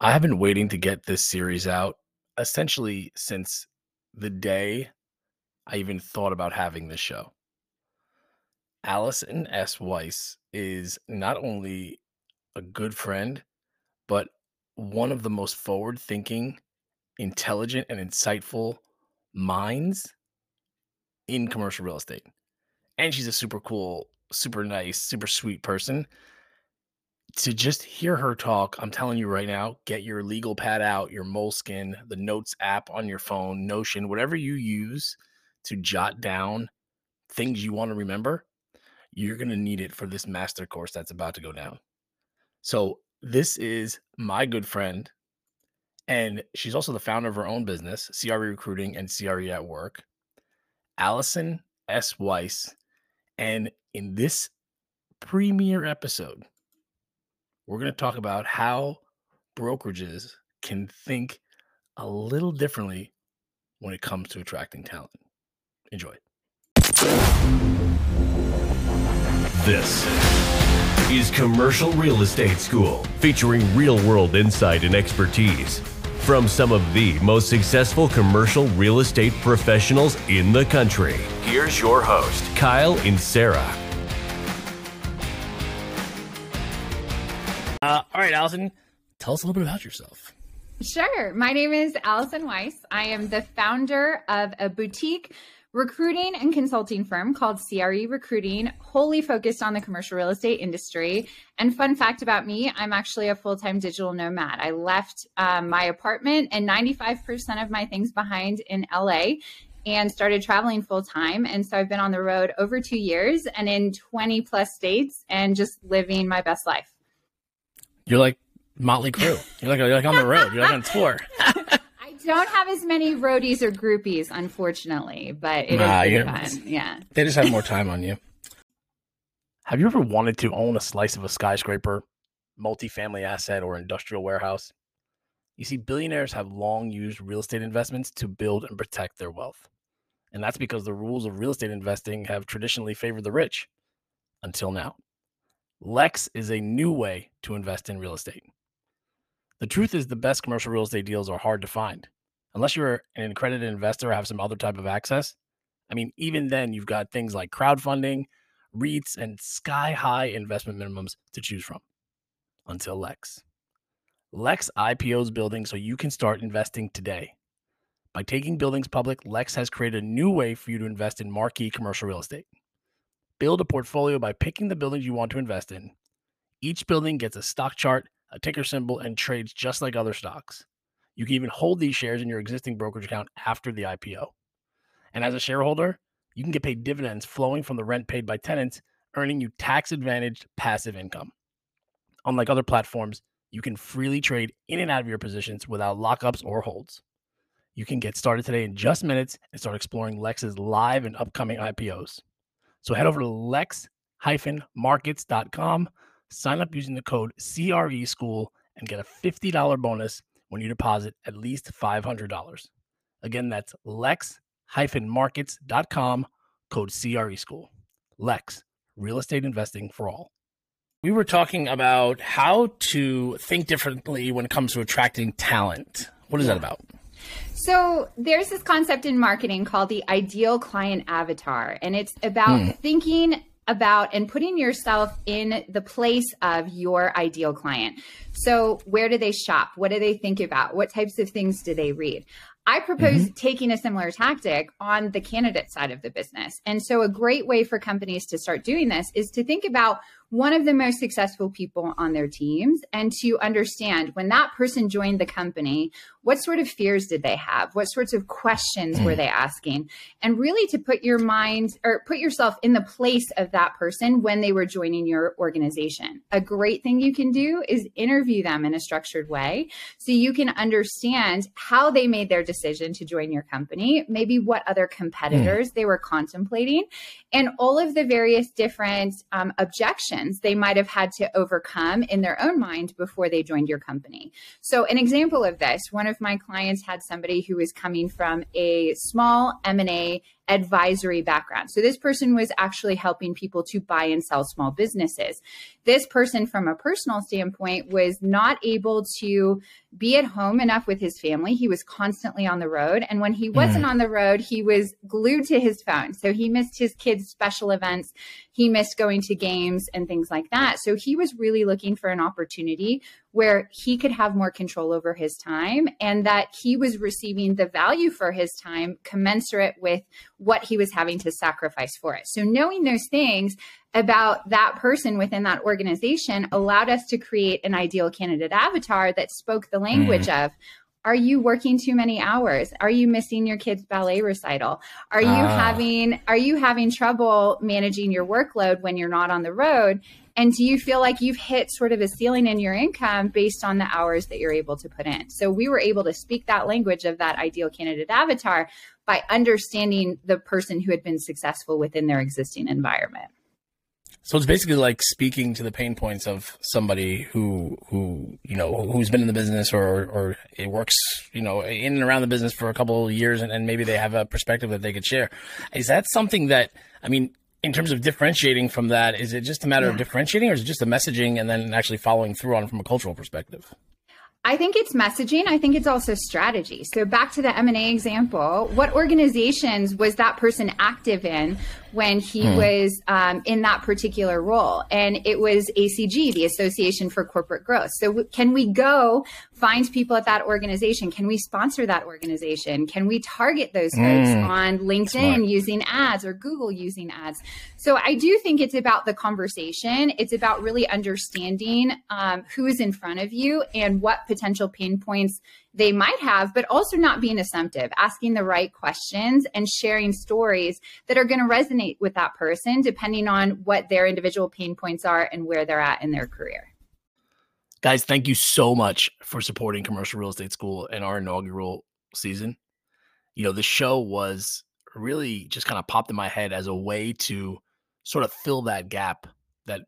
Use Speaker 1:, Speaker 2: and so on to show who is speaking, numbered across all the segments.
Speaker 1: I have been waiting to get this series out essentially since the day I even thought about having this show. Allison S. Weiss is not only a good friend, but one of the most forward thinking, intelligent, and insightful minds in commercial real estate. And she's a super cool, super nice, super sweet person. To just hear her talk, I'm telling you right now, get your legal pad out, your moleskin, the Notes app on your phone, Notion, whatever you use to jot down things you want to remember, you're going to need it for this master course that's about to go down. So, this is my good friend, and she's also the founder of her own business, CRE Recruiting and CRE at Work, Allison S. Weiss. And in this premiere episode, we're going to talk about how brokerages can think a little differently when it comes to attracting talent. Enjoy.
Speaker 2: This is Commercial Real Estate School, featuring real world insight and expertise from some of the most successful commercial real estate professionals in the country. Here's your host, Kyle and Sarah.
Speaker 1: Right, Allison, tell us a little bit about yourself.
Speaker 3: Sure. My name is Allison Weiss. I am the founder of a boutique recruiting and consulting firm called CRE Recruiting, wholly focused on the commercial real estate industry. And fun fact about me, I'm actually a full time digital nomad. I left um, my apartment and 95% of my things behind in LA and started traveling full time. And so I've been on the road over two years and in 20 plus states and just living my best life.
Speaker 1: You're like Motley Crue. You're like, you're like on the road. You're like on tour.
Speaker 3: I don't have as many roadies or groupies, unfortunately, but it nah, is fun. Yeah.
Speaker 1: They just have more time on you. Have you ever wanted to own a slice of a skyscraper, multifamily asset, or industrial warehouse? You see, billionaires have long used real estate investments to build and protect their wealth. And that's because the rules of real estate investing have traditionally favored the rich until now. Lex is a new way to invest in real estate. The truth is, the best commercial real estate deals are hard to find unless you're an accredited investor or have some other type of access, I mean, even then, you've got things like crowdfunding, REITs, and sky high investment minimums to choose from until Lex. Lex IPOs buildings so you can start investing today. By taking buildings public, Lex has created a new way for you to invest in marquee commercial real estate. Build a portfolio by picking the buildings you want to invest in. Each building gets a stock chart, a ticker symbol, and trades just like other stocks. You can even hold these shares in your existing brokerage account after the IPO. And as a shareholder, you can get paid dividends flowing from the rent paid by tenants, earning you tax advantaged passive income. Unlike other platforms, you can freely trade in and out of your positions without lockups or holds. You can get started today in just minutes and start exploring Lex's live and upcoming IPOs. So head over to lex-markets.com, sign up using the code CRE School, and get a $50 bonus when you deposit at least $500. Again, that's lex-markets.com, code CRE School. Lex, real estate investing for all. We were talking about how to think differently when it comes to attracting talent. What is yeah. that about?
Speaker 3: So, there's this concept in marketing called the ideal client avatar, and it's about hmm. thinking about and putting yourself in the place of your ideal client. So, where do they shop? What do they think about? What types of things do they read? I propose mm-hmm. taking a similar tactic on the candidate side of the business. And so, a great way for companies to start doing this is to think about one of the most successful people on their teams and to understand when that person joined the company, what sort of fears did they have? What sorts of questions were mm. they asking? And really to put your mind or put yourself in the place of that person when they were joining your organization. A great thing you can do is interview them in a structured way so you can understand how they made their decision to join your company, maybe what other competitors mm. they were contemplating, and all of the various different um, objections they might have had to overcome in their own mind before they joined your company. So, an example of this, one of my clients had somebody who was coming from a small M&A advisory background. So this person was actually helping people to buy and sell small businesses. This person, from a personal standpoint, was not able to be at home enough with his family. He was constantly on the road. And when he wasn't mm. on the road, he was glued to his phone. So he missed his kids' special events. He missed going to games and things like that. So he was really looking for an opportunity where he could have more control over his time and that he was receiving the value for his time commensurate with what he was having to sacrifice for it. So knowing those things about that person within that organization allowed us to create an ideal candidate avatar that spoke the language mm. of are you working too many hours? Are you missing your kids ballet recital? Are you uh. having are you having trouble managing your workload when you're not on the road? And do you feel like you've hit sort of a ceiling in your income based on the hours that you're able to put in? So we were able to speak that language of that ideal candidate avatar by understanding the person who had been successful within their existing environment
Speaker 1: so it's basically like speaking to the pain points of somebody who who you know who's been in the business or or it works you know in and around the business for a couple of years and, and maybe they have a perspective that they could share. Is that something that I mean in terms of differentiating from that, is it just a matter yeah. of differentiating or is it just the messaging and then actually following through on from a cultural perspective?
Speaker 3: I think it's messaging. I think it's also strategy. So back to the M&A example, what organizations was that person active in when he hmm. was um, in that particular role? And it was ACG, the Association for Corporate Growth. So can we go find people at that organization? Can we sponsor that organization? Can we target those folks mm. on LinkedIn Smart. using ads or Google using ads? So I do think it's about the conversation. It's about really understanding um, who is in front of you and what potential pain points they might have, but also not being assumptive, asking the right questions and sharing stories that are going to resonate with that person depending on what their individual pain points are and where they're at in their career.
Speaker 1: Guys, thank you so much for supporting Commercial Real Estate School in our inaugural season. You know, the show was really just kind of popped in my head as a way to sort of fill that gap that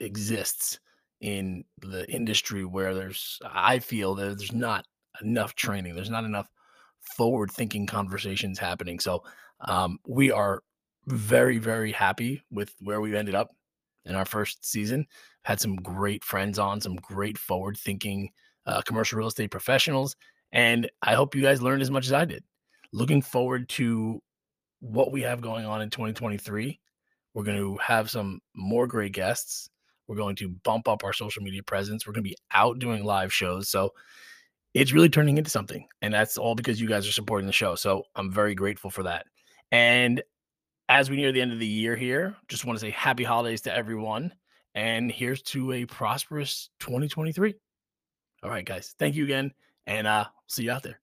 Speaker 1: exists in the industry where there's I feel that there's not enough training. There's not enough forward thinking conversations happening. So um, we are very, very happy with where we've ended up in our first season. Had some great friends on, some great forward thinking uh, commercial real estate professionals. And I hope you guys learned as much as I did. Looking forward to what we have going on in 2023. We're going to have some more great guests. We're going to bump up our social media presence. We're going to be out doing live shows. So it's really turning into something. And that's all because you guys are supporting the show. So I'm very grateful for that. And as we near the end of the year here, just want to say happy holidays to everyone. And here's to a prosperous 2023. All right, guys. Thank you again. And uh see you out there.